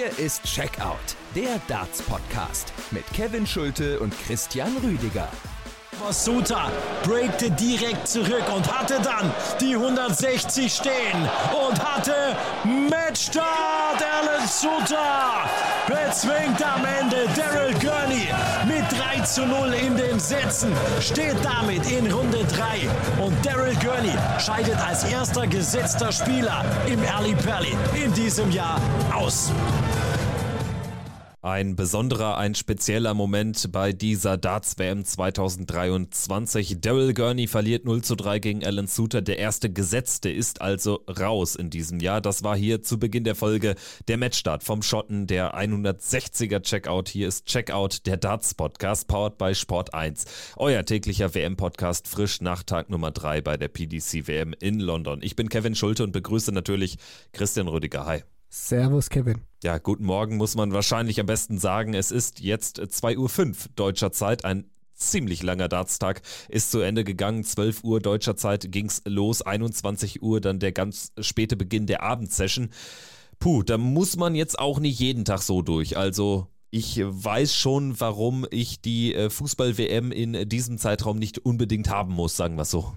Hier ist Checkout, der Darts-Podcast mit Kevin Schulte und Christian Rüdiger. Suter breakte direkt zurück und hatte dann die 160 stehen und hatte Matchstart. Alan Suter bezwingt am Ende Daryl Gurney mit 3 zu 0 in den Sätzen, steht damit in Runde 3 und Daryl Gurney scheidet als erster gesetzter Spieler im Early Pally in diesem Jahr aus. Ein besonderer, ein spezieller Moment bei dieser Darts WM 2023. Daryl Gurney verliert 0 zu 3 gegen Alan Suter. Der erste Gesetzte ist also raus in diesem Jahr. Das war hier zu Beginn der Folge der Matchstart vom Schotten, der 160er Checkout. Hier ist Checkout, der Darts Podcast, powered by Sport 1. Euer täglicher WM-Podcast frisch nach Tag Nummer 3 bei der PDC WM in London. Ich bin Kevin Schulte und begrüße natürlich Christian Rüdiger. Hi. Servus, Kevin. Ja, guten Morgen muss man wahrscheinlich am besten sagen. Es ist jetzt 2.05 Uhr deutscher Zeit, ein ziemlich langer Dartstag ist zu Ende gegangen. 12 Uhr deutscher Zeit ging's los, 21 Uhr dann der ganz späte Beginn der Abendsession. Puh, da muss man jetzt auch nicht jeden Tag so durch. Also ich weiß schon, warum ich die äh, Fußball-WM in diesem Zeitraum nicht unbedingt haben muss, sagen wir so.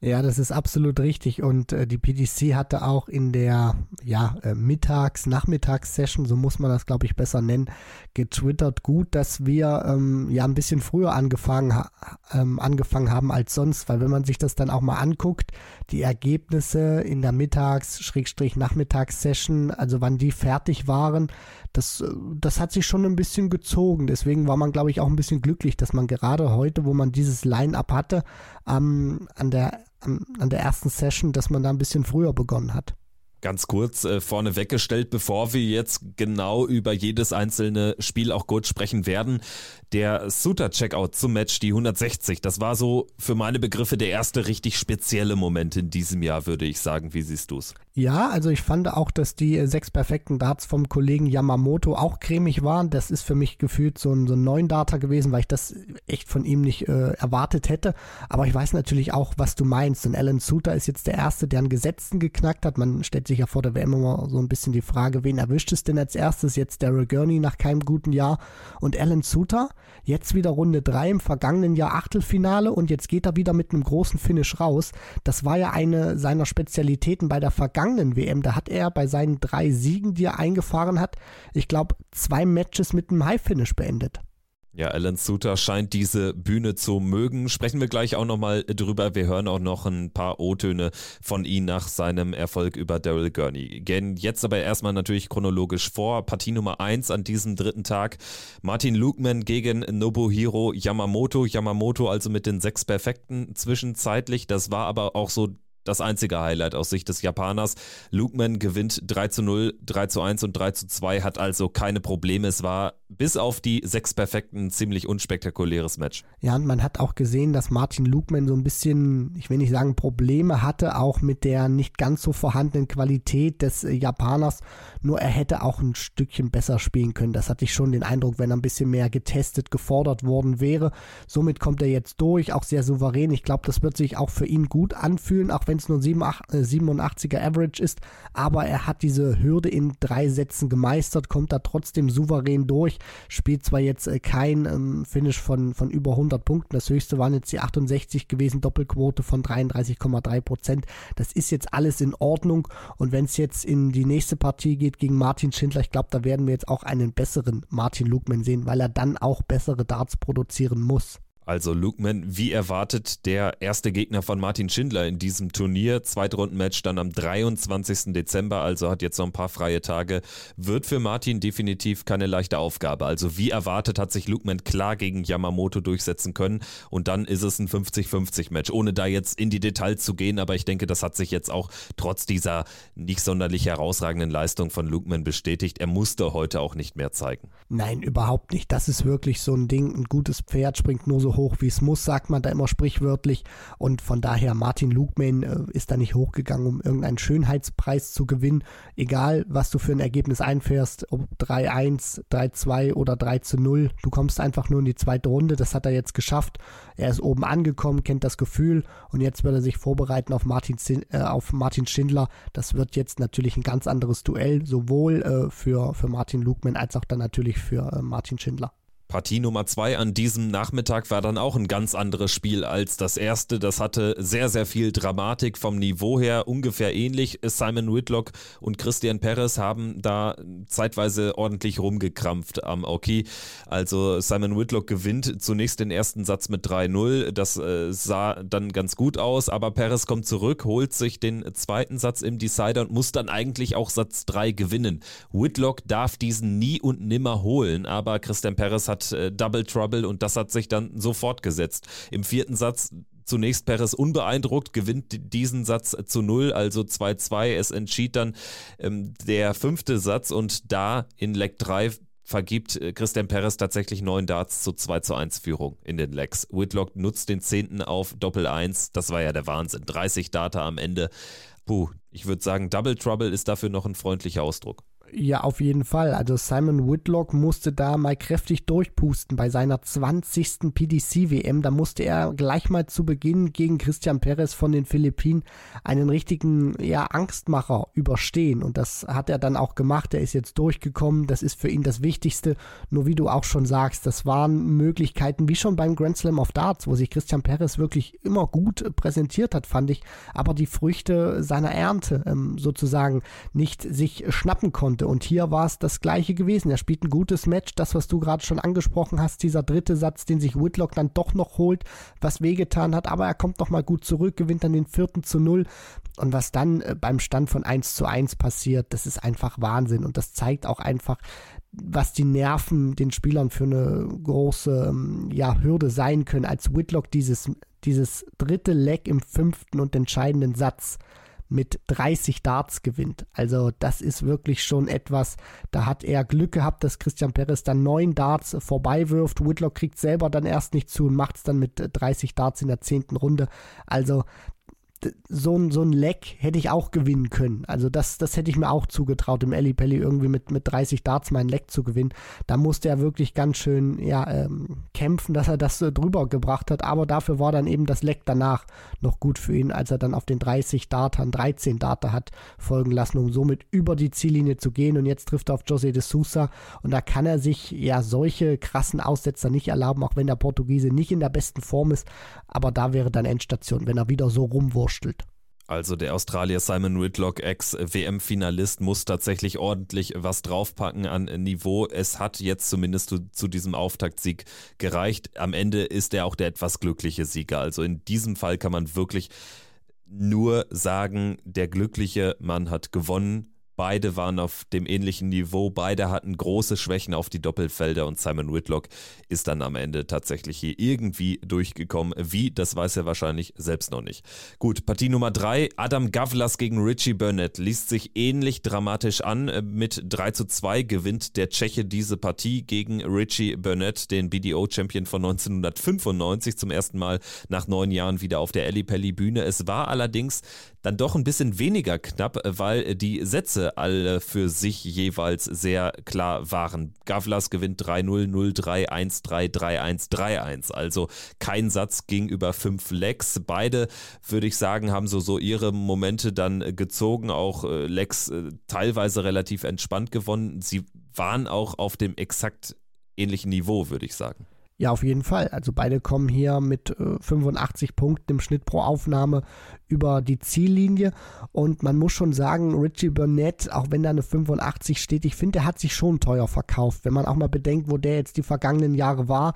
Ja, das ist absolut richtig. Und äh, die PDC hatte auch in der ja, äh, Mittags-, Nachmittags-Session, so muss man das, glaube ich, besser nennen, getwittert gut, dass wir ähm, ja ein bisschen früher angefangen, ha ähm, angefangen haben als sonst. Weil wenn man sich das dann auch mal anguckt, die Ergebnisse in der Mittags-Nachmittags-Session, also wann die fertig waren, das, äh, das hat sich schon ein bisschen gezogen. Deswegen war man, glaube ich, auch ein bisschen glücklich, dass man gerade heute, wo man dieses Line-up hatte, ähm, an, der, an, an der ersten Session, dass man da ein bisschen früher begonnen hat. Ganz kurz äh, vorne weggestellt, bevor wir jetzt genau über jedes einzelne Spiel auch kurz sprechen werden. Der Suter-Checkout zum Match, die 160, das war so für meine Begriffe der erste richtig spezielle Moment in diesem Jahr, würde ich sagen. Wie siehst du es? Ja, also ich fand auch, dass die äh, sechs perfekten Darts vom Kollegen Yamamoto auch cremig waren. Das ist für mich gefühlt so ein, so ein neuen Darter gewesen, weil ich das echt von ihm nicht äh, erwartet hätte. Aber ich weiß natürlich auch, was du meinst. Und Alan Suter ist jetzt der Erste, der einen Gesetzten geknackt hat. Man stellt sich ja vor der WM immer so ein bisschen die Frage, wen erwischt es denn als erstes? Jetzt Daryl Gurney nach keinem guten Jahr und Alan Suter, jetzt wieder Runde 3 im vergangenen Jahr Achtelfinale und jetzt geht er wieder mit einem großen Finish raus. Das war ja eine seiner Spezialitäten bei der vergangenen WM. Da hat er bei seinen drei Siegen, die er eingefahren hat, ich glaube, zwei Matches mit einem High-Finish beendet. Ja, Alan Suter scheint diese Bühne zu mögen. Sprechen wir gleich auch nochmal drüber. Wir hören auch noch ein paar O-Töne von ihm nach seinem Erfolg über Daryl Gurney. Gehen jetzt aber erstmal natürlich chronologisch vor. Partie Nummer 1 an diesem dritten Tag. Martin Lukman gegen Nobuhiro Yamamoto. Yamamoto also mit den sechs Perfekten zwischenzeitlich. Das war aber auch so das einzige Highlight aus Sicht des Japaners. Lukeman gewinnt 3 zu 0, 3 zu 1 und 3 zu 2, hat also keine Probleme. Es war bis auf die sechs Perfekten ziemlich unspektakuläres Match. Ja, und man hat auch gesehen, dass Martin Lukeman so ein bisschen, ich will nicht sagen Probleme hatte, auch mit der nicht ganz so vorhandenen Qualität des Japaners. Nur er hätte auch ein Stückchen besser spielen können. Das hatte ich schon den Eindruck, wenn er ein bisschen mehr getestet, gefordert worden wäre. Somit kommt er jetzt durch, auch sehr souverän. Ich glaube, das wird sich auch für ihn gut anfühlen, auch wenn wenn es nur 87er äh, Average ist, aber er hat diese Hürde in drei Sätzen gemeistert, kommt da trotzdem souverän durch, spielt zwar jetzt äh, kein ähm, Finish von, von über 100 Punkten, das höchste waren jetzt die 68 gewesen, Doppelquote von 33,3 Prozent. Das ist jetzt alles in Ordnung und wenn es jetzt in die nächste Partie geht gegen Martin Schindler, ich glaube, da werden wir jetzt auch einen besseren Martin Lukman sehen, weil er dann auch bessere Darts produzieren muss. Also Lukeman, wie erwartet, der erste Gegner von Martin Schindler in diesem Turnier. Zweitrundenmatch dann am 23. Dezember, also hat jetzt noch ein paar freie Tage. Wird für Martin definitiv keine leichte Aufgabe. Also wie erwartet hat sich Lukeman klar gegen Yamamoto durchsetzen können. Und dann ist es ein 50-50-Match, ohne da jetzt in die Details zu gehen. Aber ich denke, das hat sich jetzt auch trotz dieser nicht sonderlich herausragenden Leistung von Lukeman bestätigt. Er musste heute auch nicht mehr zeigen. Nein, überhaupt nicht. Das ist wirklich so ein Ding. Ein gutes Pferd springt nur so hoch, wie es muss, sagt man da immer sprichwörtlich. Und von daher, Martin Lugman äh, ist da nicht hochgegangen, um irgendeinen Schönheitspreis zu gewinnen. Egal, was du für ein Ergebnis einfährst, ob 3-1, 3-2 oder 3-0, du kommst einfach nur in die zweite Runde. Das hat er jetzt geschafft. Er ist oben angekommen, kennt das Gefühl und jetzt wird er sich vorbereiten auf Martin, äh, auf Martin Schindler. Das wird jetzt natürlich ein ganz anderes Duell, sowohl äh, für, für Martin Lugman als auch dann natürlich für äh, Martin Schindler. Partie Nummer zwei an diesem Nachmittag war dann auch ein ganz anderes Spiel als das erste. Das hatte sehr, sehr viel Dramatik vom Niveau her, ungefähr ähnlich. Simon Whitlock und Christian Perez haben da zeitweise ordentlich rumgekrampft am Oki. Also Simon Whitlock gewinnt zunächst den ersten Satz mit 3-0. Das äh, sah dann ganz gut aus, aber Perez kommt zurück, holt sich den zweiten Satz im Decider und muss dann eigentlich auch Satz 3 gewinnen. Whitlock darf diesen nie und nimmer holen, aber Christian Perez hat hat äh, Double Trouble und das hat sich dann so fortgesetzt. Im vierten Satz zunächst Perez unbeeindruckt, gewinnt diesen Satz zu null, also 2-2. Es entschied dann ähm, der fünfte Satz und da in Leck 3 vergibt äh, Christian Perez tatsächlich neun Darts zu 2 zu 1 Führung in den Lecks. Whitlock nutzt den zehnten auf Doppel 1. Das war ja der Wahnsinn. 30 Data am Ende. Puh, ich würde sagen, Double Trouble ist dafür noch ein freundlicher Ausdruck. Ja, auf jeden Fall. Also Simon Whitlock musste da mal kräftig durchpusten bei seiner 20. PDC-WM. Da musste er gleich mal zu Beginn gegen Christian Perez von den Philippinen einen richtigen ja, Angstmacher überstehen. Und das hat er dann auch gemacht. Er ist jetzt durchgekommen. Das ist für ihn das Wichtigste. Nur wie du auch schon sagst, das waren Möglichkeiten wie schon beim Grand Slam of Darts, wo sich Christian Perez wirklich immer gut präsentiert hat, fand ich. Aber die Früchte seiner Ernte ähm, sozusagen nicht sich schnappen konnte konnte. Und hier war es das gleiche gewesen. Er spielt ein gutes Match, das, was du gerade schon angesprochen hast, dieser dritte Satz, den sich Whitlock dann doch noch holt, was wehgetan hat, aber er kommt noch mal gut zurück, gewinnt dann den vierten zu null. Und was dann äh, beim Stand von 1 zu 1 passiert, das ist einfach Wahnsinn. Und das zeigt auch einfach, was die Nerven den Spielern für eine große ähm, ja, Hürde sein können, als Whitlock dieses, dieses dritte Leck im fünften und entscheidenden Satz mit 30 Darts gewinnt. Also das ist wirklich schon etwas, da hat er Glück gehabt, dass Christian Perez dann neun Darts vorbei wirft. Whitlock kriegt selber dann erst nicht zu und macht es dann mit 30 Darts in der zehnten Runde. Also so ein, so ein Leck hätte ich auch gewinnen können. Also das, das hätte ich mir auch zugetraut, im Eli Pelli irgendwie mit, mit 30 Darts meinen Leck zu gewinnen. Da musste er wirklich ganz schön ja, ähm, kämpfen, dass er das äh, drüber gebracht hat. Aber dafür war dann eben das Leck danach noch gut für ihn, als er dann auf den 30 Dartern 13 Darter hat folgen lassen, um somit über die Ziellinie zu gehen. Und jetzt trifft er auf José de Sousa und da kann er sich ja solche krassen Aussetzer nicht erlauben, auch wenn der Portugiese nicht in der besten Form ist. Aber da wäre dann Endstation, wenn er wieder so rumwurscht gewurstelt. Also der Australier Simon Whitlock, Ex-WM-Finalist, muss tatsächlich ordentlich was draufpacken an Niveau. Es hat jetzt zumindest zu, zu, diesem Auftaktsieg gereicht. Am Ende ist er auch der etwas glückliche Sieger. Also in diesem Fall kann man wirklich nur sagen, der glückliche Mann hat gewonnen. Beide waren auf dem ähnlichen Niveau, beide hatten große Schwächen auf die Doppelfelder und Simon Whitlock ist dann am Ende tatsächlich hier irgendwie durchgekommen. Wie, das weiß er wahrscheinlich selbst noch nicht. Gut, Partie Nummer 3, Adam Gavlas gegen Richie Burnett, liest sich ähnlich dramatisch an. Mit 3 zu 2 gewinnt der Tscheche diese Partie gegen Richie Burnett, den BDO-Champion von 1995, zum ersten Mal nach neun Jahren wieder auf der Ellie Pelli Bühne. Es war allerdings dann doch ein bisschen weniger knapp, weil die Sätze alle für sich jeweils sehr klar waren. Gavlas gewinnt 3-0, 0-3, 1-3, 3-1, 3-1. Also kein Satz ging über fünf Lecks. Beide, würde ich sagen, haben so, so ihre Momente dann gezogen. Auch äh, Lecks äh, teilweise relativ entspannt gewonnen. Sie waren auch auf dem exakt ähnlichen Niveau, würde ich sagen. Ja, auf jeden Fall. Also beide kommen hier mit äh, 85 Punkten im Schnitt pro Aufnahme über die Ziellinie. Und man muss schon sagen, Richie Burnett, auch wenn da eine 85 steht, ich finde, der hat sich schon teuer verkauft. Wenn man auch mal bedenkt, wo der jetzt die vergangenen Jahre war,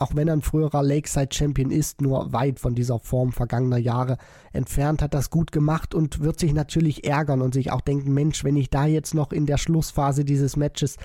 auch wenn er ein früherer Lakeside Champion ist, nur weit von dieser Form vergangener Jahre entfernt, hat das gut gemacht und wird sich natürlich ärgern und sich auch denken, Mensch, wenn ich da jetzt noch in der Schlussphase dieses Matches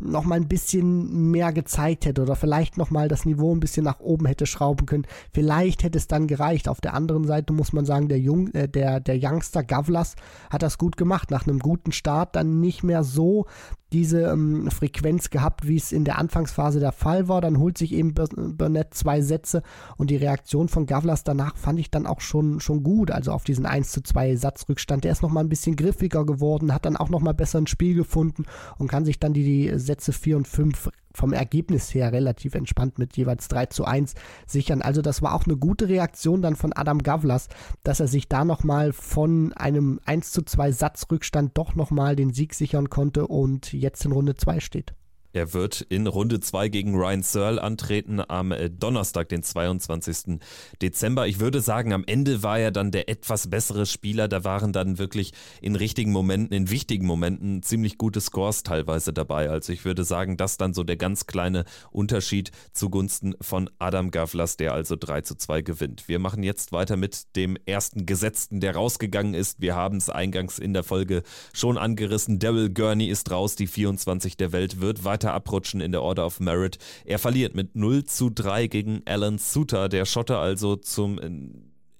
noch mal ein bisschen mehr gezeigt hätte oder vielleicht noch mal das Niveau ein bisschen nach oben hätte schrauben können. Vielleicht hätte es dann gereicht. Auf der anderen Seite muss man sagen, der Jung, äh, der der Youngster Gavlas hat das gut gemacht. Nach einem guten Start dann nicht mehr so diese ähm, Frequenz gehabt, wie es in der Anfangsphase der Fall war. Dann holt sich eben Burnett zwei Sätze und die Reaktion von Gavlas danach fand ich dann auch schon, schon gut. Also auf diesen 1 zu 2 Satzrückstand. Der ist nochmal ein bisschen griffiger geworden, hat dann auch nochmal besser ein Spiel gefunden und kann sich dann die, die Sätze 4 und 5 vom Ergebnis her relativ entspannt mit jeweils 3 zu 1 sichern. Also das war auch eine gute Reaktion dann von Adam Gavlas, dass er sich da nochmal von einem 1 zu 2 Satzrückstand doch nochmal den Sieg sichern konnte und jetzt in Runde 2 steht. Er wird in Runde 2 gegen Ryan Searle antreten am äh, Donnerstag, den 22. Dezember. Ich würde sagen, am Ende war er dann der etwas bessere Spieler. Da waren dann wirklich in richtigen Momenten, in wichtigen Momenten ziemlich gute Scores teilweise dabei. Also ich würde sagen, das dann so der ganz kleine Unterschied zugunsten von Adam Gavlas, der also 3 zu 2 gewinnt. Wir machen jetzt weiter mit dem ersten Gesetzten, der rausgegangen ist. Wir haben es eingangs in der Folge schon angerissen. Daryl Gurney ist raus, die 24 der Welt wird weiter weiter abrutschen in der Order of Merit. Er verliert mit 0 zu 3 gegen Alan Suter, der Schotter also zum äh,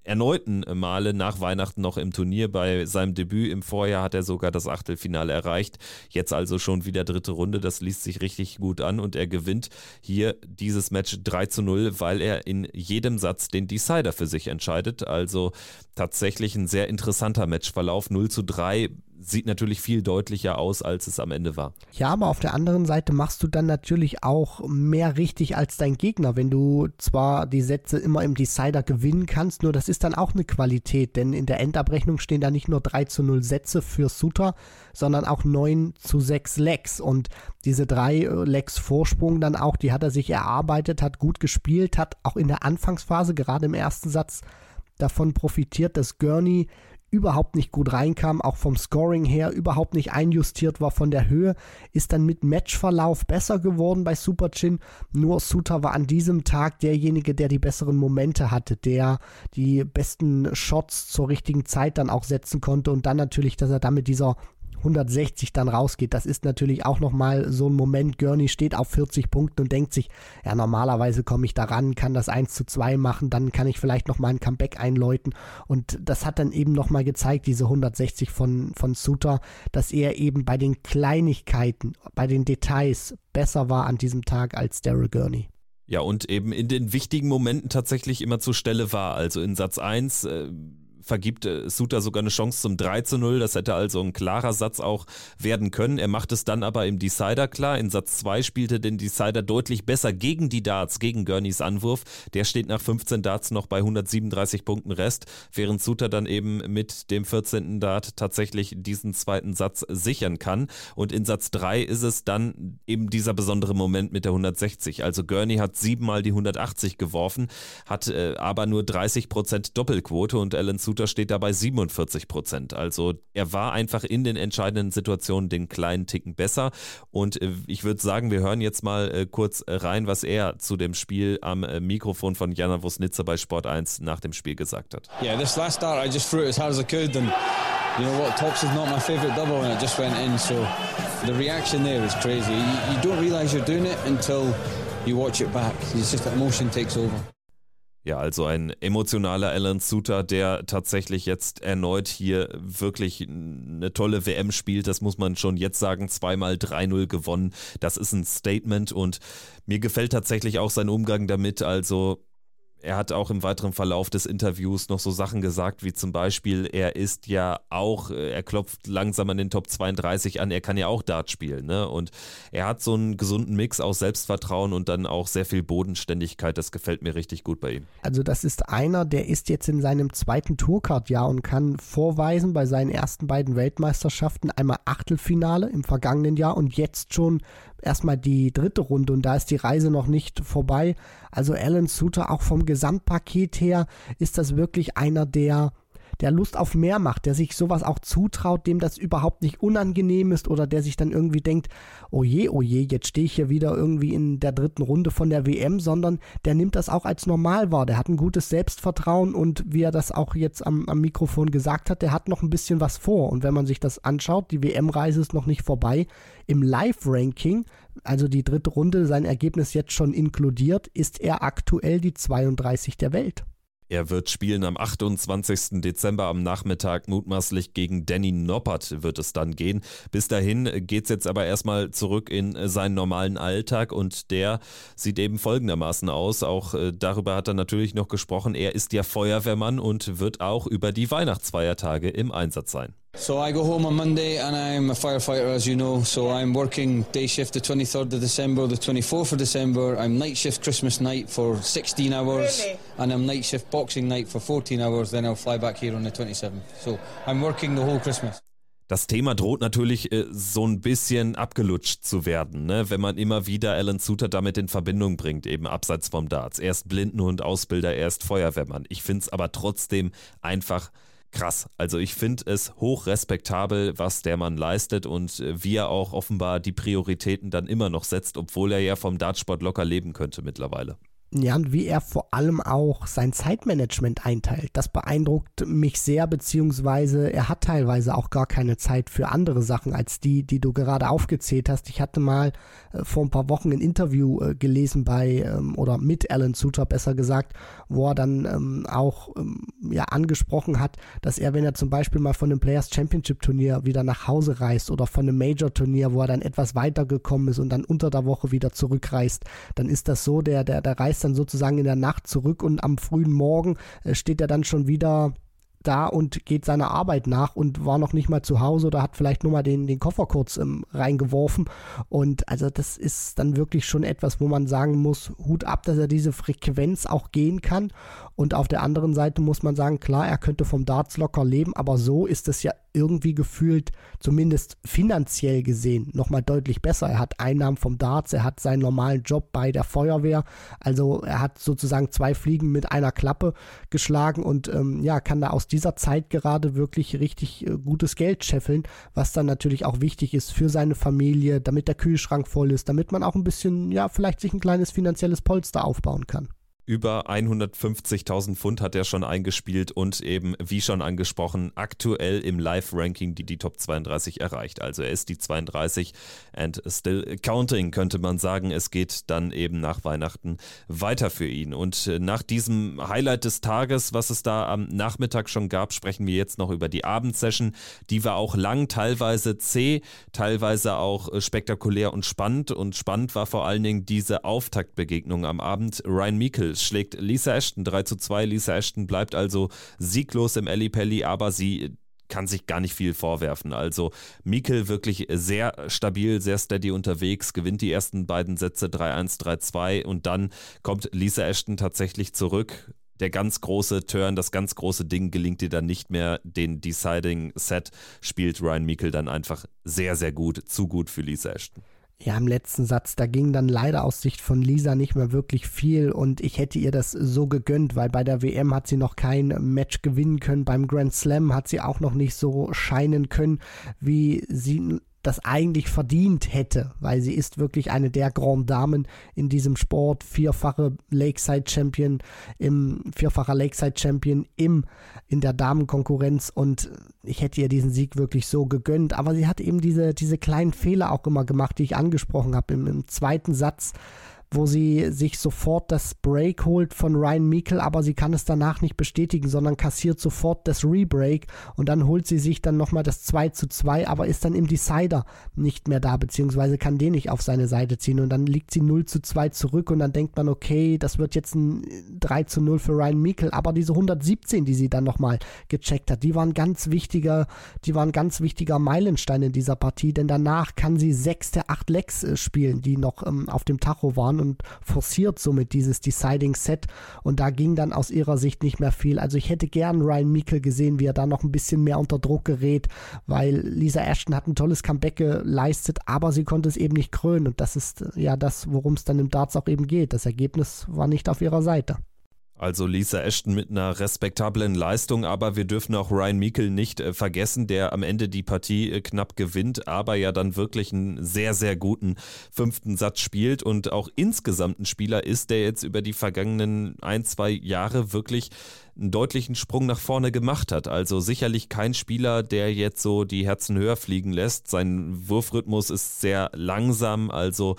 erneuten Male nach Weihnachten noch im Turnier. Bei seinem Debüt im Vorjahr hat er sogar das Achtelfinale erreicht. Jetzt also schon wieder dritte Runde. Das liest sich richtig gut an und er gewinnt hier dieses Match 3 zu 0, weil er in jedem Satz den Decider für sich entscheidet. Also tatsächlich ein sehr interessanter Matchverlauf. 0 zu 3 sieht natürlich viel deutlicher aus, als es am Ende war. Ja, aber auf der anderen Seite machst du dann natürlich auch mehr richtig als dein Gegner, wenn du zwar die Sätze immer im Decider gewinnen kannst, nur das ist dann auch eine Qualität, denn in der Endabrechnung stehen da nicht nur 3 zu 0 Sätze für Suter, sondern auch 9 zu 6 Lecks und diese drei äh, Lecks Vorsprung dann auch, die hat er sich erarbeitet, hat gut gespielt, hat auch in der Anfangsphase, gerade im ersten Satz, davon profitiert, dass Gurney überhaupt nicht gut reinkam, auch vom Scoring her überhaupt nicht einjustiert war von der Höhe, ist dann mit Matchverlauf besser geworden bei Super Chin. Nur Suter war an diesem Tag derjenige, der die besseren Momente hatte, der die besten Shots zur richtigen Zeit dann auch setzen konnte und dann natürlich, dass er dann mit dieser 160 dann rausgeht. Das ist natürlich auch nochmal so ein Moment. Gurney steht auf 40 Punkten und denkt sich, ja, normalerweise komme ich da ran, kann das 1 zu 2 machen, dann kann ich vielleicht nochmal ein Comeback einläuten. Und das hat dann eben nochmal gezeigt, diese 160 von, von Suter, dass er eben bei den Kleinigkeiten, bei den Details besser war an diesem Tag als Daryl Gurney. Ja, und eben in den wichtigen Momenten tatsächlich immer zur Stelle war. Also in Satz 1 äh, vergibt äh, Suter sogar eine Chance zum 3 zu 0. Das hätte also ein klarer Satz auch werden können. Er macht es dann aber im Decider klar. In Satz 2 spielte den Decider deutlich besser gegen die Darts, gegen Gurneys Anwurf. Der steht nach 15 Darts noch bei 137 Punkten Rest, während Suter dann eben mit dem 14. Dart tatsächlich diesen zweiten Satz sichern kann. Und in Satz 3 ist es dann eben dieser besondere Moment mit der 160. Also Gurney hat siebenmal die 180 geworfen, hat äh, aber nur 30% Doppelquote und Alan Suter Suter steht dabei 47 Prozent. Also er war einfach in den entscheidenden Situationen den kleinen Ticken besser. Und äh, ich würde sagen, wir hören jetzt mal äh, kurz rein, was er zu dem Spiel am äh, Mikrofon von Jana Wosnitzer bei Sport 1 nach dem Spiel gesagt hat. Yeah, this last start I just threw it as hard as I could and you know what, tops is not my favorite double and it just went in. So the reaction there is crazy. You don't realize you're doing it until you watch it back. It's just that emotion takes over. Ja, also ein emotionaler Alan Suter, der tatsächlich jetzt erneut hier wirklich eine tolle WM spielt. Das muss man schon jetzt sagen. Zweimal 3-0 gewonnen. Das ist ein Statement und mir gefällt tatsächlich auch sein Umgang damit. Also er hat auch im weiteren Verlauf des Interviews noch so Sachen gesagt, wie zum Beispiel, er ist ja auch, äh, er klopft langsam an den Top 32 an, er kann ja auch Dart spielen. Ne? Und er hat so einen gesunden Mix aus Selbstvertrauen und dann auch sehr viel Bodenständigkeit. Das gefällt mir richtig gut bei ihm. Also, das ist einer, der ist jetzt in seinem zweiten Tourcard-Jahr und kann vorweisen bei seinen ersten beiden Weltmeisterschaften einmal Achtelfinale im vergangenen Jahr und jetzt schon erstmal die dritte Runde und da ist die Reise noch nicht vorbei. Also Alan Suter auch vom Gesamtpaket her ist das wirklich einer der der Lust auf mehr macht, der sich sowas auch zutraut, dem das überhaupt nicht unangenehm ist oder der sich dann irgendwie denkt, oh je, oh je, jetzt stehe ich hier wieder irgendwie in der dritten Runde von der WM, sondern der nimmt das auch als normal wahr. Der hat ein gutes Selbstvertrauen und wie er das auch jetzt am, am Mikrofon gesagt hat, der hat noch ein bisschen was vor. Und wenn man sich das anschaut, die WM-Reise ist noch nicht vorbei. Im Live-Ranking, also die dritte Runde, sein Ergebnis jetzt schon inkludiert, ist er aktuell die 32 der Welt. Er wird spielen am 28. Dezember am Nachmittag, mutmaßlich gegen Danny Noppert wird es dann gehen. Bis dahin geht es jetzt aber erstmal zurück in seinen normalen Alltag und der sieht eben folgendermaßen aus. Auch äh, darüber hat er natürlich noch gesprochen. Er ist ja Feuerwehrmann und wird auch über die Weihnachtsfeiertage im Einsatz sein. So I go home on Monday and I'm a firefighter, as you know. So I'm working day shift the 23rd of December, the 24th of December. I'm night shift Christmas night for 16 hours, really? and I'm night shift Boxing night for 14 hours. Then I'll fly back here on the 27th. So I'm working the whole Christmas. Das Thema droht natürlich äh, so ein bisschen abgelutscht zu werden, ne? wenn man immer wieder Alan Suter damit in Verbindung bringt, eben abseits vom Darts. Erst Blindenhund, Ausbilder, erst Feuerwehrmann. Ich finde es aber trotzdem einfach krass. Also ich finde es hoch respektabel, was der Mann leistet und äh, wie er auch offenbar die Prioritäten dann immer noch setzt, obwohl er ja vom Dartsport locker leben könnte mittlerweile. Ja, und wie er vor allem auch sein Zeitmanagement einteilt, das beeindruckt mich sehr, beziehungsweise er hat teilweise auch gar keine Zeit für andere Sachen als die, die du gerade aufgezählt hast. Ich hatte mal äh, vor ein paar Wochen ein Interview äh, gelesen bei, ähm, oder mit Alan Suter besser gesagt, wo er dann ähm, auch ähm, ja, angesprochen hat, dass er, wenn er zum Beispiel mal von einem Players Championship Turnier wieder nach Hause reist oder von einem Major Turnier, wo er dann etwas weitergekommen ist und dann unter der Woche wieder zurückreist, dann ist das so, der, der, der reist reist dann sozusagen in der Nacht zurück und am frühen Morgen äh, steht er dann schon wieder da und geht seiner Arbeit nach und war noch nicht mal zu Hause oder hat vielleicht nur mal den, den Koffer kurz ähm, reingeworfen. Und also das ist dann wirklich schon etwas, wo man sagen muss, Hut ab, dass er diese Frequenz auch gehen kann. Und auf der anderen Seite muss man sagen, klar, er könnte vom Darts locker leben, aber so ist es ja irgendwie gefühlt, zumindest finanziell gesehen, nochmal deutlich besser. Er hat Einnahmen vom Darts, er hat seinen normalen Job bei der Feuerwehr. Also er hat sozusagen zwei Fliegen mit einer Klappe geschlagen und ähm, ja, kann da aus dieser Zeit gerade wirklich richtig äh, gutes Geld scheffeln, was dann natürlich auch wichtig ist für seine Familie, damit der Kühlschrank voll ist, damit man auch ein bisschen, ja, vielleicht sich ein kleines finanzielles Polster aufbauen kann über 150.000 Pfund hat er schon eingespielt und eben, wie schon angesprochen, aktuell im Live-Ranking die, die Top 32 erreicht. Also er ist die 32 and still counting, könnte man sagen. Es geht dann eben nach Weihnachten weiter für ihn. Und äh, nach diesem Highlight des Tages, was es da am Nachmittag schon gab, sprechen wir jetzt noch über die Abendsession. Die war auch lang, teilweise zäh, teilweise auch äh, spektakulär und spannend. Und spannend war vor allen Dingen diese Auftaktbegegnung am Abend. Ryan Meikle schlägt Lisa Ashton 3 zu 2. Lisa Ashton bleibt also sieglos im Ellie Pelli, aber sie kann sich gar nicht viel vorwerfen. Also Mikkel wirklich sehr stabil, sehr steady unterwegs, gewinnt die ersten beiden Sätze 3-1, 3-2 und dann kommt Lisa Ashton tatsächlich zurück. Der ganz große Turn, das ganz große Ding gelingt ihr dann nicht mehr. Den Deciding Set spielt Ryan Mikkel dann einfach sehr, sehr gut, zu gut für Lisa Ashton. Ja, im letzten Satz, da ging dann leider aus Sicht von Lisa nicht mehr wirklich viel und ich hätte ihr das so gegönnt, weil bei der WM hat sie noch kein Match gewinnen können, beim Grand Slam hat sie auch noch nicht so scheinen können, wie sie das eigentlich verdient hätte, weil sie ist wirklich eine der Grand Damen in diesem Sport, vierfache Lakeside Champion im vierfacher Lakeside Champion im in der Damenkonkurrenz und ich hätte ihr diesen Sieg wirklich so gegönnt, aber sie hat eben diese diese kleinen Fehler auch immer gemacht, die ich angesprochen habe. Im, im zweiten Satz wo sie sich sofort das Break holt von Ryan Meikle, aber sie kann es danach nicht bestätigen, sondern kassiert sofort das Rebreak und dann holt sie sich dann nochmal das 2 zu 2, aber ist dann im Decider nicht mehr da, beziehungsweise kann den nicht auf seine Seite ziehen und dann liegt sie 0 zu 2 zurück und dann denkt man, okay, das wird jetzt ein 3 zu 0 für Ryan Meikle, aber diese 117, die sie dann nochmal gecheckt hat, die waren ganz wichtiger, die waren ganz wichtiger Meilenstein in dieser Partie, denn danach kann sie sechs der acht Lecks äh, spielen, die noch ähm, auf dem Tacho waren und forciert somit dieses Deciding Set und da ging dann aus ihrer Sicht nicht mehr viel. Also ich hätte gern Ryan Meikle gesehen, wie er da noch ein bisschen mehr unter Druck gerät, weil Lisa Ashton hat ein tolles Comeback geleistet, aber sie konnte es eben nicht krönen und das ist äh, ja das, worum es dann im Darts auch eben geht. Das Ergebnis war nicht auf ihrer Seite. Also Lisa Ashton mit einer respektablen Leistung, aber wir dürfen auch Ryan Meikle nicht äh, vergessen, der am Ende die Partie äh, knapp gewinnt, aber ja dann wirklich einen sehr, sehr guten fünften Satz spielt und auch insgesamt ein Spieler ist, der jetzt über die vergangenen ein, zwei Jahre wirklich einen deutlichen Sprung nach vorne gemacht hat. Also sicherlich kein Spieler, der jetzt so die Herzen höher fliegen lässt. Sein Wurfrhythmus ist sehr langsam, also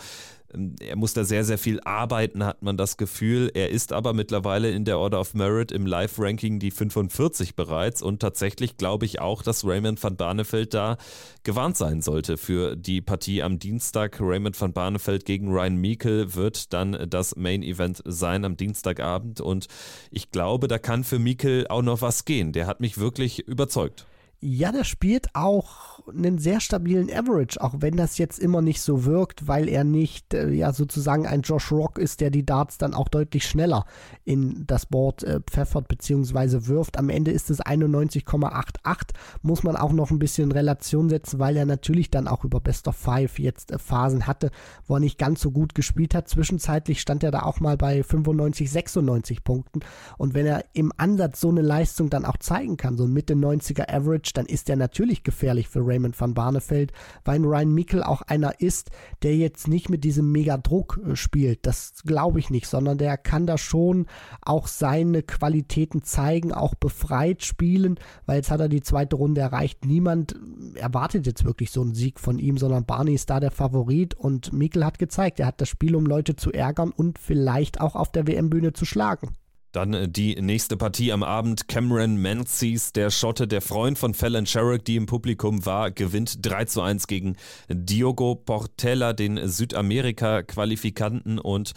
er muss da sehr, sehr viel arbeiten, hat man das Gefühl. Er ist aber mittlerweile in der Order of Merit im Live-Ranking die 45 bereits und tatsächlich glaube ich auch, dass Raymond van Barneveld da gewarnt sein sollte für die Partie am Dienstag. Raymond van Barneveld gegen Ryan Meikle wird dann das Main-Event sein am Dienstagabend und ich glaube, da kann für Meikle auch noch was gehen. Der hat mich wirklich überzeugt. Ja, der spielt auch einen sehr stabilen Average, auch wenn das jetzt immer nicht so wirkt, weil er nicht äh, ja sozusagen ein Josh Rock ist, der die Darts dann auch deutlich schneller in das Board äh, pfeffert bzw. wirft. Am Ende ist es 91,88, muss man auch noch ein bisschen in Relation setzen, weil er natürlich dann auch über Best of Five jetzt äh, Phasen hatte, wo er nicht ganz so gut gespielt hat. Zwischenzeitlich stand er da auch mal bei 95, 96 Punkten und wenn er im Ansatz so eine Leistung dann auch zeigen kann, so ein Mitte 90er Average, Match, dann ist er natürlich gefährlich für Raymond van Barneveld, weil Ryan Mikkel auch einer ist, der jetzt nicht mit diesem Mega-Druck äh, spielt. Das glaube ich nicht, sondern der kann da schon auch seine Qualitäten zeigen, auch befreit spielen, weil jetzt hat er die zweite Runde erreicht. Niemand äh, erwartet jetzt wirklich so einen Sieg von ihm, sondern Barney ist da der Favorit und Mikkel hat gezeigt, er hat das Spiel, um Leute zu ärgern und vielleicht auch auf der WM-Bühne zu schlagen. Dann äh, die nächste Partie am Abend. Cameron Menzies, der Schotte, der Freund von Fallon Sherrick, die im Publikum war, gewinnt 3 zu 1 gegen Diogo Portella, den Südamerika-Qualifikanten. Und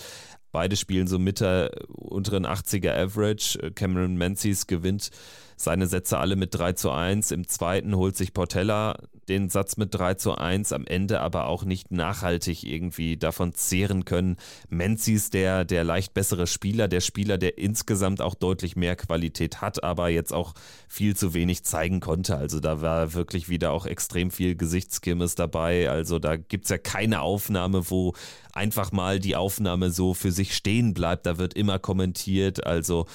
beide spielen so mit der unteren 80er Average. Cameron Menzies gewinnt seine Sätze alle mit 3 zu 1. Im zweiten holt sich Portella den Satz mit 3 zu 1, am Ende aber auch nicht nachhaltig irgendwie davon zehren können. Menzies, der, der leicht bessere Spieler, der Spieler, der insgesamt auch deutlich mehr Qualität hat, aber jetzt auch viel zu wenig zeigen konnte. Also da war wirklich wieder auch extrem viel Gesichtskimmes dabei. Also da gibt es ja keine Aufnahme, wo einfach mal die Aufnahme so für sich stehen bleibt. Da wird immer kommentiert. Also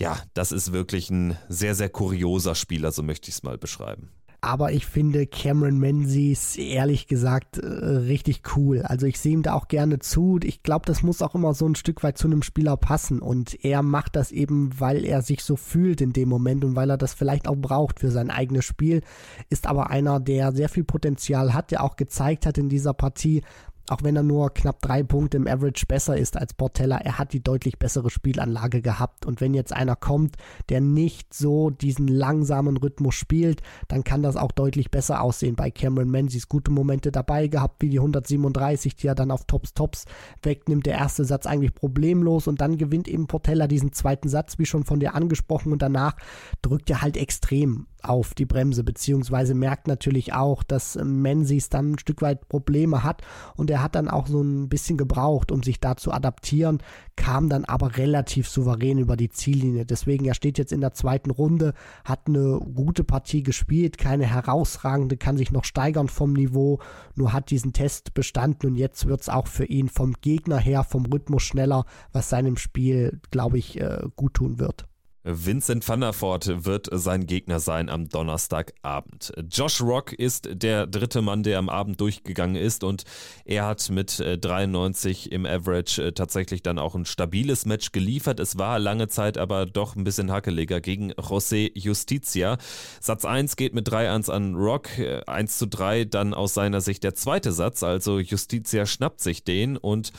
ja, das ist wirklich ein sehr, sehr kurioser Spieler, so möchte ich es mal beschreiben. Aber ich finde Cameron Menzies ehrlich gesagt äh, richtig cool. Also ich sehe ihm da auch gerne zu. Ich glaube, das muss auch immer so ein Stück weit zu einem Spieler passen. Und er macht das eben, weil er sich so fühlt in dem Moment und weil er das vielleicht auch braucht für sein eigenes Spiel. Ist aber einer, der sehr viel Potenzial hat, der auch gezeigt hat in dieser Partie, auch wenn er nur knapp drei Punkte im Average besser ist als Portella, er hat die deutlich bessere Spielanlage gehabt. Und wenn jetzt einer kommt, der nicht so diesen langsamen Rhythmus spielt, dann kann das auch deutlich besser aussehen. Bei Cameron Menzies gute Momente dabei gehabt, wie die 137, die er dann auf Tops Tops wegnimmt. Der erste Satz eigentlich problemlos und dann gewinnt eben Portella diesen zweiten Satz, wie schon von dir angesprochen, und danach drückt er halt extrem auf die Bremse, beziehungsweise merkt natürlich auch, dass Menzies dann ein Stück weit Probleme hat und er hat dann auch so ein bisschen gebraucht, um sich da zu adaptieren, kam dann aber relativ souverän über die Ziellinie. Deswegen, er steht jetzt in der zweiten Runde, hat eine gute Partie gespielt, keine herausragende, kann sich noch steigern vom Niveau, nur hat diesen Test bestanden und jetzt wird es auch für ihn vom Gegner her, vom Rhythmus schneller, was seinem Spiel, glaube ich, äh, gut tun wird. Vincent van der Voort wird sein Gegner sein am Donnerstagabend. Josh Rock ist der dritte Mann, der am Abend durchgegangen ist und er hat mit 93 äh, im Average äh, tatsächlich dann auch ein stabiles Match geliefert. Es war lange Zeit aber doch ein bisschen hackeliger gegen José Justicia. Satz 1 geht mit 3-1 an Rock, 1 äh, zu 3 dann aus seiner Sicht der zweite Satz, also Justicia schnappt sich den und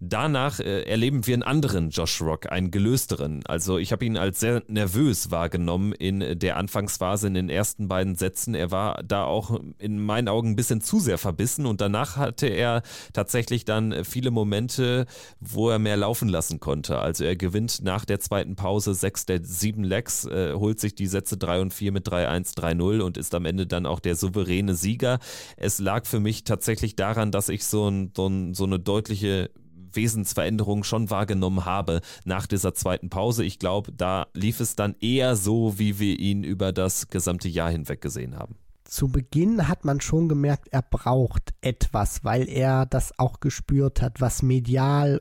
Danach äh, erleben wir einen anderen Josh Rock, einen gelösteren. Also ich habe ihn als sehr nervös wahrgenommen in der Anfangsphase in den ersten beiden Sätzen. Er war da auch in meinen Augen ein bisschen zu sehr verbissen und danach hatte er tatsächlich dann viele Momente, wo er mehr laufen lassen konnte. Also er gewinnt nach der zweiten Pause sechs der sieben Legs, äh, holt sich die Sätze 3 und 4 mit 3-1, 3-0 und ist am Ende dann auch der souveräne Sieger. Es lag für mich tatsächlich daran, dass ich so, ein, so, ein, so eine deutliche Wesensveränderung schon wahrgenommen habe nach dieser zweiten Pause. Ich glaube, da lief es dann eher so, wie wir ihn über das gesamte Jahr hinweg gesehen haben zu Beginn hat man schon gemerkt, er braucht etwas, weil er das auch gespürt hat, was medial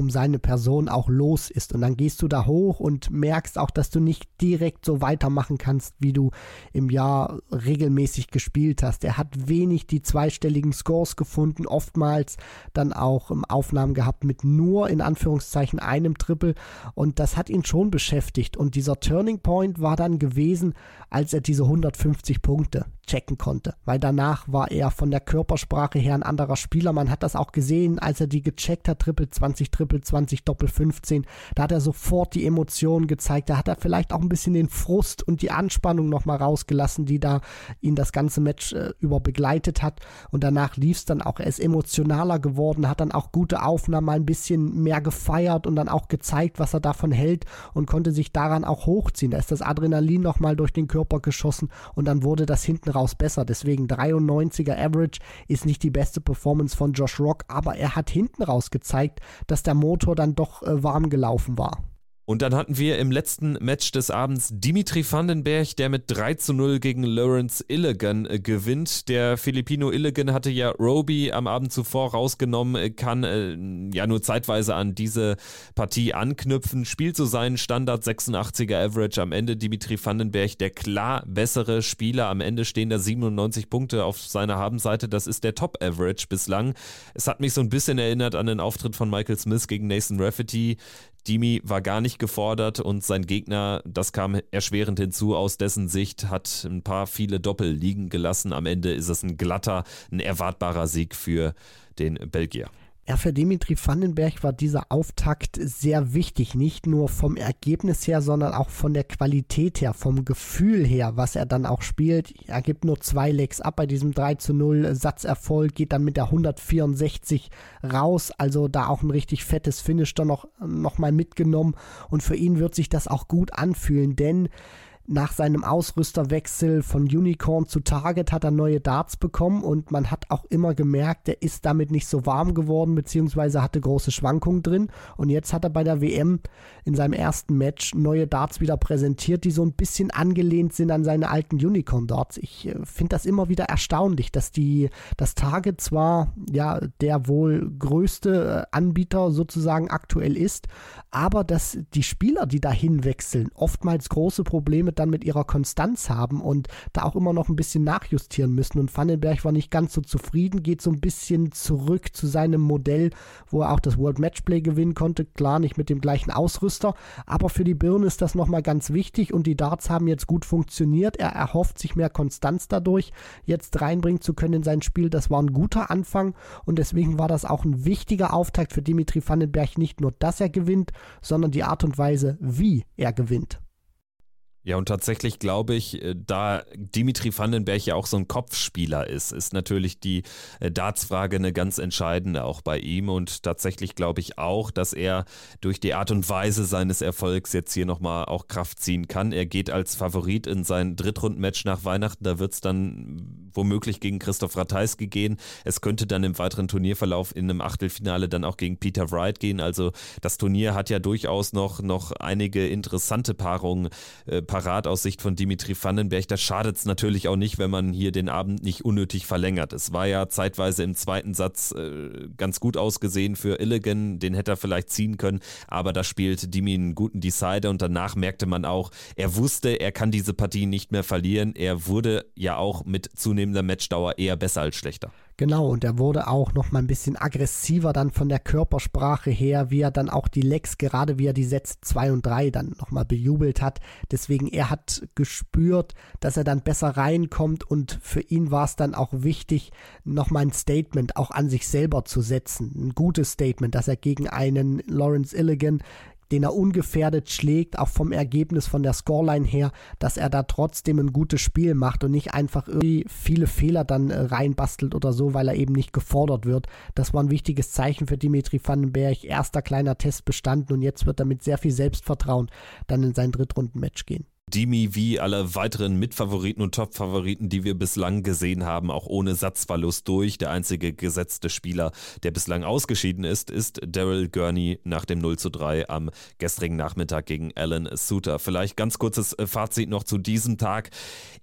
um seine Person auch los ist. Und dann gehst du da hoch und merkst auch, dass du nicht direkt so weitermachen kannst, wie du im Jahr regelmäßig gespielt hast. Er hat wenig die zweistelligen Scores gefunden, oftmals dann auch Aufnahmen gehabt mit nur in Anführungszeichen einem Triple und das hat ihn schon beschäftigt. Und dieser Turning Point war dann gewesen, als er diese 150 Punkte checken konnte, weil danach war er von der Körpersprache her ein anderer Spieler. Man hat das auch gesehen, als er die gecheckt hat, Triple 20, Triple 20, Doppel 15. Da hat er sofort die Emotionen gezeigt. Da hat er vielleicht auch ein bisschen den Frust und die Anspannung nochmal rausgelassen, die da ihn das ganze Match äh, über begleitet hat. Und danach lief es dann auch. Er ist emotionaler geworden, hat dann auch gute Aufnahmen mal ein bisschen mehr gefeiert und dann auch gezeigt, was er davon hält und konnte sich daran auch hochziehen. Da ist das Adrenalin nochmal durch den Körper geschossen und dann wurde das hinten raus besser. Deswegen 93er Average ist nicht die beste Performance von Josh Rock, aber er hat hinten raus gezeigt, dass der Motor dann doch äh, warm gelaufen war. Und dann hatten wir im letzten Match des Abends Dimitri Vandenberg, der mit 3 zu 0 gegen Lawrence Illigan äh, gewinnt. Der Filipino Illigan hatte ja Roby am Abend zuvor rausgenommen, äh, kann äh, ja nur zeitweise an diese Partie anknüpfen, spielt so seinen Standard 86er Average am Ende. Dimitri Vandenberg, der klar bessere Spieler. Am Ende stehen da 97 Punkte auf seiner Habenseite. Das ist der Top Average bislang. Es hat mich so ein bisschen erinnert an den Auftritt von Michael Smith gegen Nathan Rafferty. Dimi war gar nicht gefordert und sein Gegner, das kam erschwerend hinzu aus dessen Sicht, hat ein paar viele Doppel liegen gelassen. Am Ende ist es ein glatter, ein erwartbarer Sieg für den Belgier. Ja, für Dimitri Vandenberg war dieser Auftakt sehr wichtig, nicht nur vom Ergebnis her, sondern auch von der Qualität her, vom Gefühl her, was er dann auch spielt. Er gibt nur zwei Legs ab bei diesem 3 zu 0 Satzerfolg, geht dann mit der 164 raus, also da auch ein richtig fettes Finish dann noch, noch mal mitgenommen und für ihn wird sich das auch gut anfühlen, denn nach seinem Ausrüsterwechsel von Unicorn zu Target hat er neue Darts bekommen und man hat auch immer gemerkt, er ist damit nicht so warm geworden, beziehungsweise hatte große Schwankungen drin. Und jetzt hat er bei der WM in seinem ersten Match neue Darts wieder präsentiert, die so ein bisschen angelehnt sind an seine alten Unicorn Darts. Ich äh, finde das immer wieder erstaunlich, dass die, das Target zwar ja der wohl größte äh, Anbieter sozusagen aktuell ist, aber dass die Spieler, die dahin wechseln, oftmals große Probleme dann mit ihrer Konstanz haben und da auch immer noch ein bisschen nachjustieren müssen. Und Vandenberg war nicht ganz so zufrieden, geht so ein bisschen zurück zu seinem Modell, wo er auch das World Matchplay gewinnen konnte. Klar, nicht mit dem gleichen Ausrüster, aber für die Birne ist das nochmal ganz wichtig und die Darts haben jetzt gut funktioniert. Er erhofft sich mehr Konstanz dadurch, jetzt reinbringen zu können in sein Spiel. Das war ein guter Anfang und deswegen war das auch ein wichtiger Auftakt für Dimitri Vandenberg. Nicht nur, dass er gewinnt, sondern die Art und Weise, wie er gewinnt. Ja, und tatsächlich glaube ich, äh, da Dimitri Vandenberg ja auch so ein Kopfspieler ist, ist natürlich die äh, Dartsfrage eine ganz entscheidende auch bei ihm. Und tatsächlich glaube ich auch, dass er durch die Art und Weise seines Erfolgs jetzt hier nochmal auch Kraft ziehen kann. Er geht als Favorit in sein Drittrundenmatch nach Weihnachten. Da wird es dann womöglich gegen Christoph Ratajski gehen. Es könnte dann im weiteren Turnierverlauf in einem Achtelfinale dann auch gegen Peter Wright gehen. Also das Turnier hat ja durchaus noch, noch einige interessante Paarungen. Äh, parat aus Sicht von Dimitri Vandenberg. Da schadet es natürlich auch nicht, wenn man hier den Abend nicht unnötig verlängert. Es war ja zeitweise im zweiten Satz äh, ganz gut ausgesehen für Illigan, den hätte er vielleicht ziehen können, aber da spielt Dimi einen guten Decider und danach merkte man auch, er wusste, er kann diese Partie nicht mehr verlieren. Er wurde ja auch mit zunehmender Matchdauer eher besser als schlechter. Genau, und er wurde auch noch mal ein bisschen aggressiver dann von der Körpersprache her, wie er dann auch die Lecks, gerade wie er die Sätze 2 und 3 dann noch mal bejubelt hat. Deswegen, er hat gespürt, dass er dann besser reinkommt und für ihn war es dann auch wichtig, noch mal ein Statement auch an sich selber zu setzen. Ein gutes Statement, dass er gegen einen Lawrence Illigan den er ungefährdet schlägt, auch vom Ergebnis, von der Scoreline her, dass er da trotzdem ein gutes Spiel macht und nicht einfach irgendwie viele Fehler dann äh, reinbastelt oder so, weil er eben nicht gefordert wird. Das war ein wichtiges Zeichen für Dimitri Vandenberg. Erster kleiner Test bestanden und jetzt wird er mit sehr viel Selbstvertrauen dann in sein Drittrunden-Match gehen. Dimi wie alle weiteren Mitfavoriten und Top-Favoriten, die wir bislang gesehen haben, auch ohne Satzverlust durch. Der einzige gesetzte Spieler, der bislang ausgeschieden ist, ist Daryl Gurney nach dem 0 zu 3 am gestrigen Nachmittag gegen Alan Suter. Vielleicht ganz kurzes äh, Fazit noch zu diesem Tag.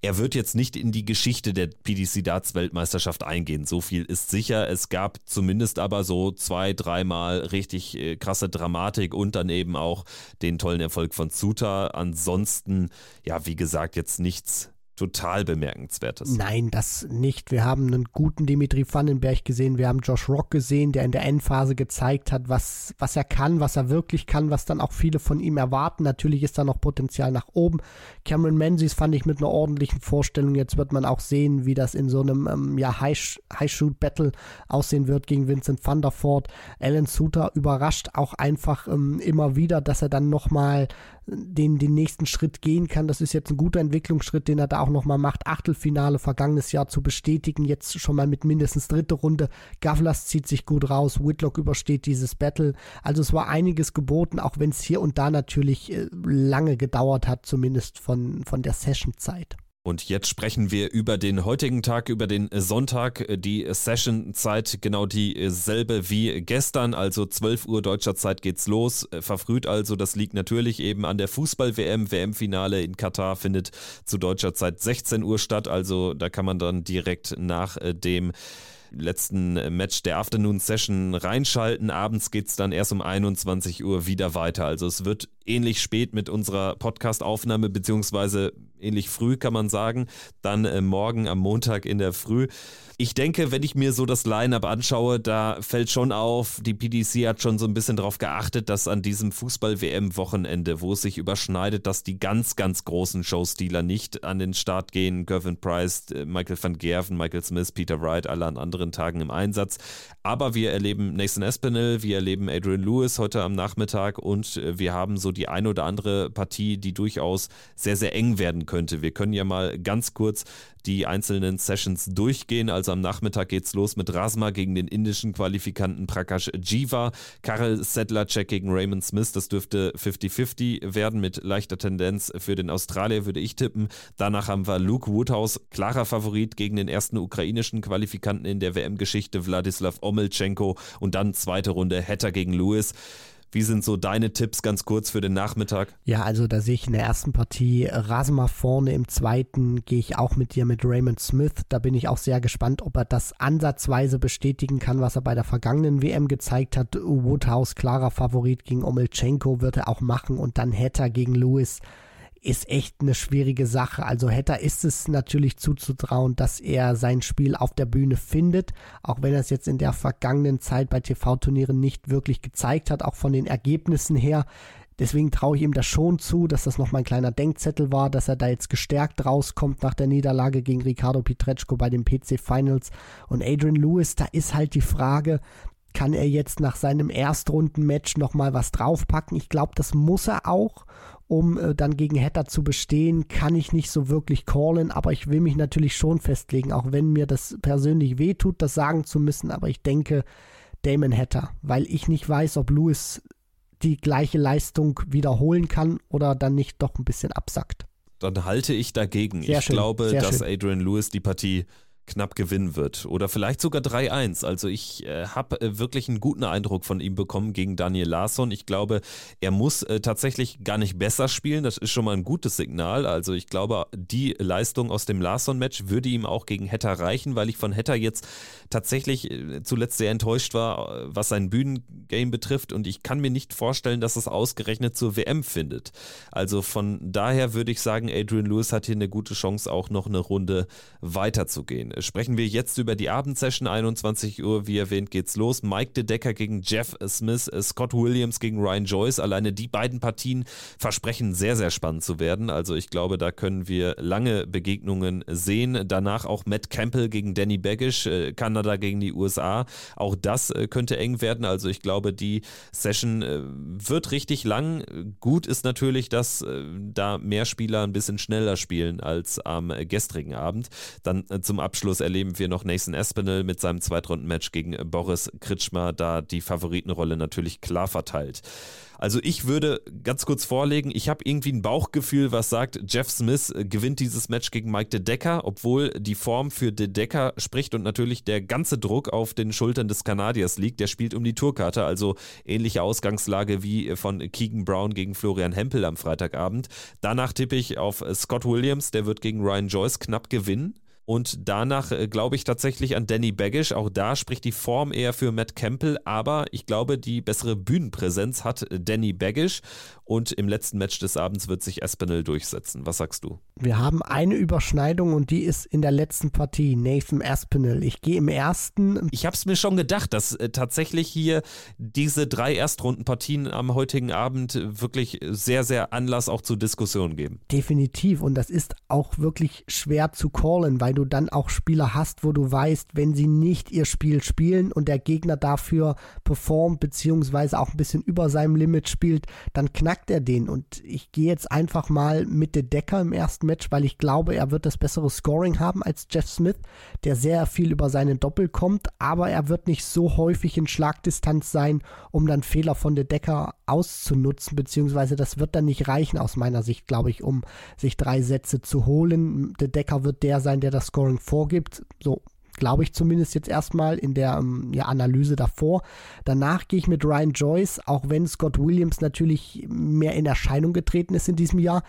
Er wird jetzt nicht in die Geschichte der PDC Darts Weltmeisterschaft eingehen. So viel ist sicher. Es gab zumindest aber so zwei, dreimal richtig äh, krasse Dramatik und dann eben auch den tollen Erfolg von Suter. Ansonsten ja, wie gesagt, jetzt nichts total bemerkenswertes. Nein, das nicht. Wir haben einen guten Dimitri Vandenberg gesehen, wir haben Josh Rock gesehen, der in der Endphase gezeigt hat, was, was er kann, was er wirklich kann, was dann auch viele von ihm erwarten. Natürlich ist da noch Potenzial nach oben. Cameron Menzies fand ich mit einer ordentlichen Vorstellung. Jetzt wird man auch sehen, wie das in so einem ähm, ja, High-Shoot-Battle aussehen wird gegen Vincent van der Voort. Alan Suter überrascht auch einfach ähm, immer wieder, dass er dann nochmal den, den nächsten Schritt gehen kann. Das ist jetzt ein guter Entwicklungsschritt, den er da auch nochmal macht. Achtelfinale vergangenes Jahr zu bestätigen, jetzt schon mal mit mindestens dritte Runde. Gavlas zieht sich gut raus, Whitlock übersteht dieses Battle. Also es war einiges geboten, auch wenn es hier und da natürlich äh, lange gedauert hat, zumindest von, von der Sessionzeit. Und jetzt sprechen wir über den heutigen Tag, über den Sonntag. Die Session-Zeit genau dieselbe wie gestern, also 12 Uhr deutscher Zeit geht's los. Verfrüht also, das liegt natürlich eben an der Fußball-WM. WM-Finale in Katar findet zu deutscher Zeit 16 Uhr statt, also da kann man dann direkt nach dem letzten Match der Afternoon Session reinschalten. Abends geht es dann erst um 21 Uhr wieder weiter. Also es wird ähnlich spät mit unserer Podcast-Aufnahme, beziehungsweise ähnlich früh kann man sagen. Dann äh, morgen am Montag in der Früh. Ich denke, wenn ich mir so das Line-up anschaue, da fällt schon auf, die PDC hat schon so ein bisschen darauf geachtet, dass an diesem Fußball-WM-Wochenende, wo es sich überschneidet, dass die ganz, ganz großen Showstealer nicht an den Start gehen. Gervin Price, äh, Michael van Gerven, Michael Smith, Peter Wright, alle an anderen Tagen im Einsatz. Aber wir erleben Nathan Espinel, wir erleben Adrian Lewis heute am Nachmittag und äh, wir haben so die ein oder andere Partie, die durchaus sehr, sehr eng werden könnte. Wir können ja mal ganz kurz die einzelnen Sessions durchgehen. Also am Nachmittag geht's los mit Rasma gegen den indischen Qualifikanten Prakash Jiva, Karel Sedlacek gegen Raymond Smith. Das dürfte 50-50 werden mit leichter Tendenz für den Australier, würde ich tippen. Danach haben wir Luke Woodhouse, klarer Favorit gegen den ersten ukrainischen Qualifikanten in der WM-Geschichte, Wladislav Omelchenko. Und dann zweite Runde Hatter gegen Lewis. Wie sind so deine Tipps ganz kurz für den Nachmittag? Ja, also da sehe ich in der ersten Partie Rasma vorne, im zweiten gehe ich auch mit dir mit Raymond Smith. Da bin ich auch sehr gespannt, ob er das ansatzweise bestätigen kann, was er bei der vergangenen WM gezeigt hat. Woodhouse, klarer Favorit gegen Omelchenko, wird er auch machen und dann Hatter gegen Lewis ist echt eine schwierige Sache. Also Hatter ist es natürlich zuzutrauen, dass er sein Spiel auf der Bühne findet, auch wenn er es jetzt in der vergangenen Zeit bei TV-Turnieren nicht wirklich gezeigt hat, auch von den Ergebnissen her. Deswegen traue ich ihm das schon zu, dass das nochmal ein kleiner Denkzettel war, dass er da jetzt gestärkt rauskommt nach der Niederlage gegen Ricardo Pietreczko bei den PC Finals. Und Adrian Lewis, da ist halt die Frage, kann er jetzt nach seinem Erstrunden-Match nochmal was draufpacken? Ich glaube, das muss er auch um äh, dann gegen Hatter zu bestehen, kann ich nicht so wirklich callen, aber ich will mich natürlich schon festlegen, auch wenn mir das persönlich wehtut, das sagen zu müssen, aber ich denke Damon Hatter, weil ich nicht weiß, ob Lewis die gleiche Leistung wiederholen kann oder dann nicht doch ein bisschen absackt. Dann halte ich dagegen. Sehr ich schön, glaube, dass schön. Adrian Lewis die Partie knapp gewinnen wird. Oder vielleicht sogar 3-1. Also ich äh, habe äh, wirklich einen guten Eindruck von ihm bekommen gegen Daniel Larsson. Ich glaube, er muss äh, tatsächlich gar nicht besser spielen. Das ist schon mal ein gutes Signal. Also ich glaube, die Leistung aus dem Larsson-Match würde ihm auch gegen Hetter reichen, weil ich von Hetter jetzt tatsächlich äh, zuletzt sehr enttäuscht war, äh, was sein Bühnengame betrifft. Und ich kann mir nicht vorstellen, dass es ausgerechnet zur WM findet. Also von daher würde ich sagen, Adrian Lewis hat hier eine gute Chance, auch noch eine Runde weiterzugehen sprechen wir jetzt über die Abendsession. 21 Uhr, wie erwähnt, geht's los. Mike De Decker gegen Jeff Smith, Scott Williams gegen Ryan Joyce. Alleine die beiden Partien versprechen sehr, sehr spannend zu werden. Also ich glaube, da können wir lange Begegnungen sehen. Danach auch Matt Campbell gegen Danny Baggish, äh, Kanada gegen die USA. Auch das äh, könnte eng werden. Also ich glaube, die Session äh, wird richtig lang. Gut ist natürlich, dass da mehr Spieler ein bisschen schneller spielen als am gestrigen Abend. Dann zum Abschluss Anschluss erleben wir noch Nathan Espinel mit seinem Zweitrunden-Match gegen Boris Kritschmer, da die Favoritenrolle natürlich klar verteilt. Also ich würde ganz kurz vorlegen, ich habe irgendwie ein Bauchgefühl, was sagt, Jeff Smith gewinnt dieses Match gegen Mike De Decker, obwohl die Form für De Decker spricht und natürlich der ganze Druck auf den Schultern des Kanadiers liegt. Der spielt um die Tourkarte, also ähnliche Ausgangslage wie von Keegan Brown gegen Florian Hempel am Freitagabend. Danach tippe ich auf Scott Williams, der wird gegen Ryan Joyce knapp gewinnen. Und danach äh, glaube ich tatsächlich an Danny Baggish. Auch da spricht die Form eher für Matt Campbell. Aber ich glaube, die bessere Bühnenpräsenz hat äh, Danny Baggish. Und im letzten Match des Abends wird sich Espinel durchsetzen. Was sagst du? Wir haben eine Überschneidung und die ist in der letzten Partie. Nathan Espinel. Ich gehe im ersten. Ich habe es mir schon gedacht, dass äh, tatsächlich hier diese drei Erstrundenpartien am heutigen Abend wirklich sehr, sehr Anlass auch zu Diskussionen geben. Definitiv. Und das ist auch wirklich schwer zu callen, weil du dann auch Spieler hast, wo du weißt, wenn sie nicht ihr Spiel spielen und der Gegner dafür performt, beziehungsweise auch ein bisschen über seinem Limit spielt, dann knackt er den. Und ich gehe jetzt einfach mal mit De Decker im ersten Match, weil ich glaube, er wird das bessere Scoring haben als Jeff Smith, der sehr viel über seinen Doppel kommt, aber er wird nicht so häufig in Schlagdistanz sein, um dann Fehler von De Decker auszunutzen, beziehungsweise das wird dann nicht reichen aus meiner Sicht, glaube ich, um sich drei Sätze zu holen. De Decker wird der sein, der das Scoring vorgibt. So glaube ich zumindest jetzt erstmal in der ähm, ja, Analyse davor. Danach gehe ich mit Ryan Joyce, auch wenn Scott Williams natürlich mehr in Erscheinung getreten ist in diesem Jahr.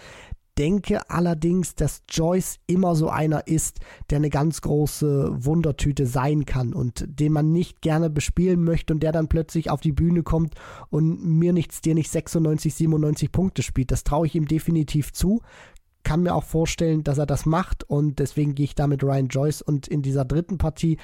Denke allerdings, dass Joyce immer so einer ist, der eine ganz große Wundertüte sein kann und den man nicht gerne bespielen möchte und der dann plötzlich auf die Bühne kommt und mir nichts, dir nicht 96, 97 Punkte spielt. Das traue ich ihm definitiv zu kann mir auch vorstellen, dass er das macht und deswegen gehe ich da mit Ryan Joyce und in dieser dritten Partie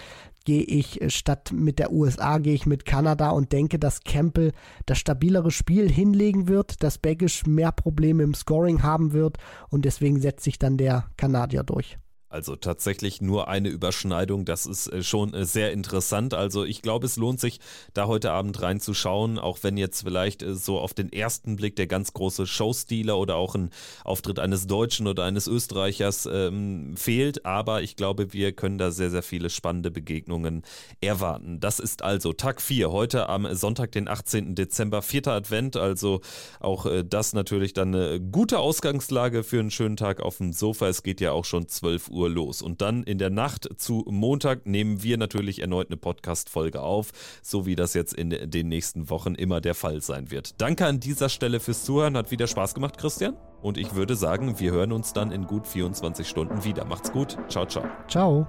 gehe ich äh, statt mit der USA gehe ich mit Kanada und denke, dass Campbell das stabilere Spiel hinlegen wird, dass Baggish mehr Probleme im Scoring haben wird und deswegen setzt sich dann der Kanadier durch. Also tatsächlich nur eine Überschneidung, das ist äh, schon äh, sehr interessant. Also ich glaube, es lohnt sich, da heute Abend reinzuschauen, auch wenn jetzt vielleicht äh, so auf den ersten Blick der ganz große Showstealer oder auch ein Auftritt eines Deutschen oder eines Österreichers ähm, fehlt. Aber ich glaube, wir können da sehr, sehr viele spannende Begegnungen erwarten. Das ist also Tag 4, heute am Sonntag, den 18. Dezember, vierter Advent. Also auch das natürlich dann eine gute Ausgangslage für einen schönen Tag auf dem Sofa. Es geht ja auch schon 12 Uhr Uhr los. Und dann in der Nacht zu Montag nehmen wir natürlich erneut eine Podcast-Folge auf, so wie das jetzt in den nächsten Wochen immer der Fall sein wird. Danke an dieser Stelle fürs Zuhören. Hat wieder Spaß gemacht, Christian. Und ich würde sagen, wir hören uns dann in gut 24 Stunden wieder. Macht's gut. Ciao, ciao. Ciao.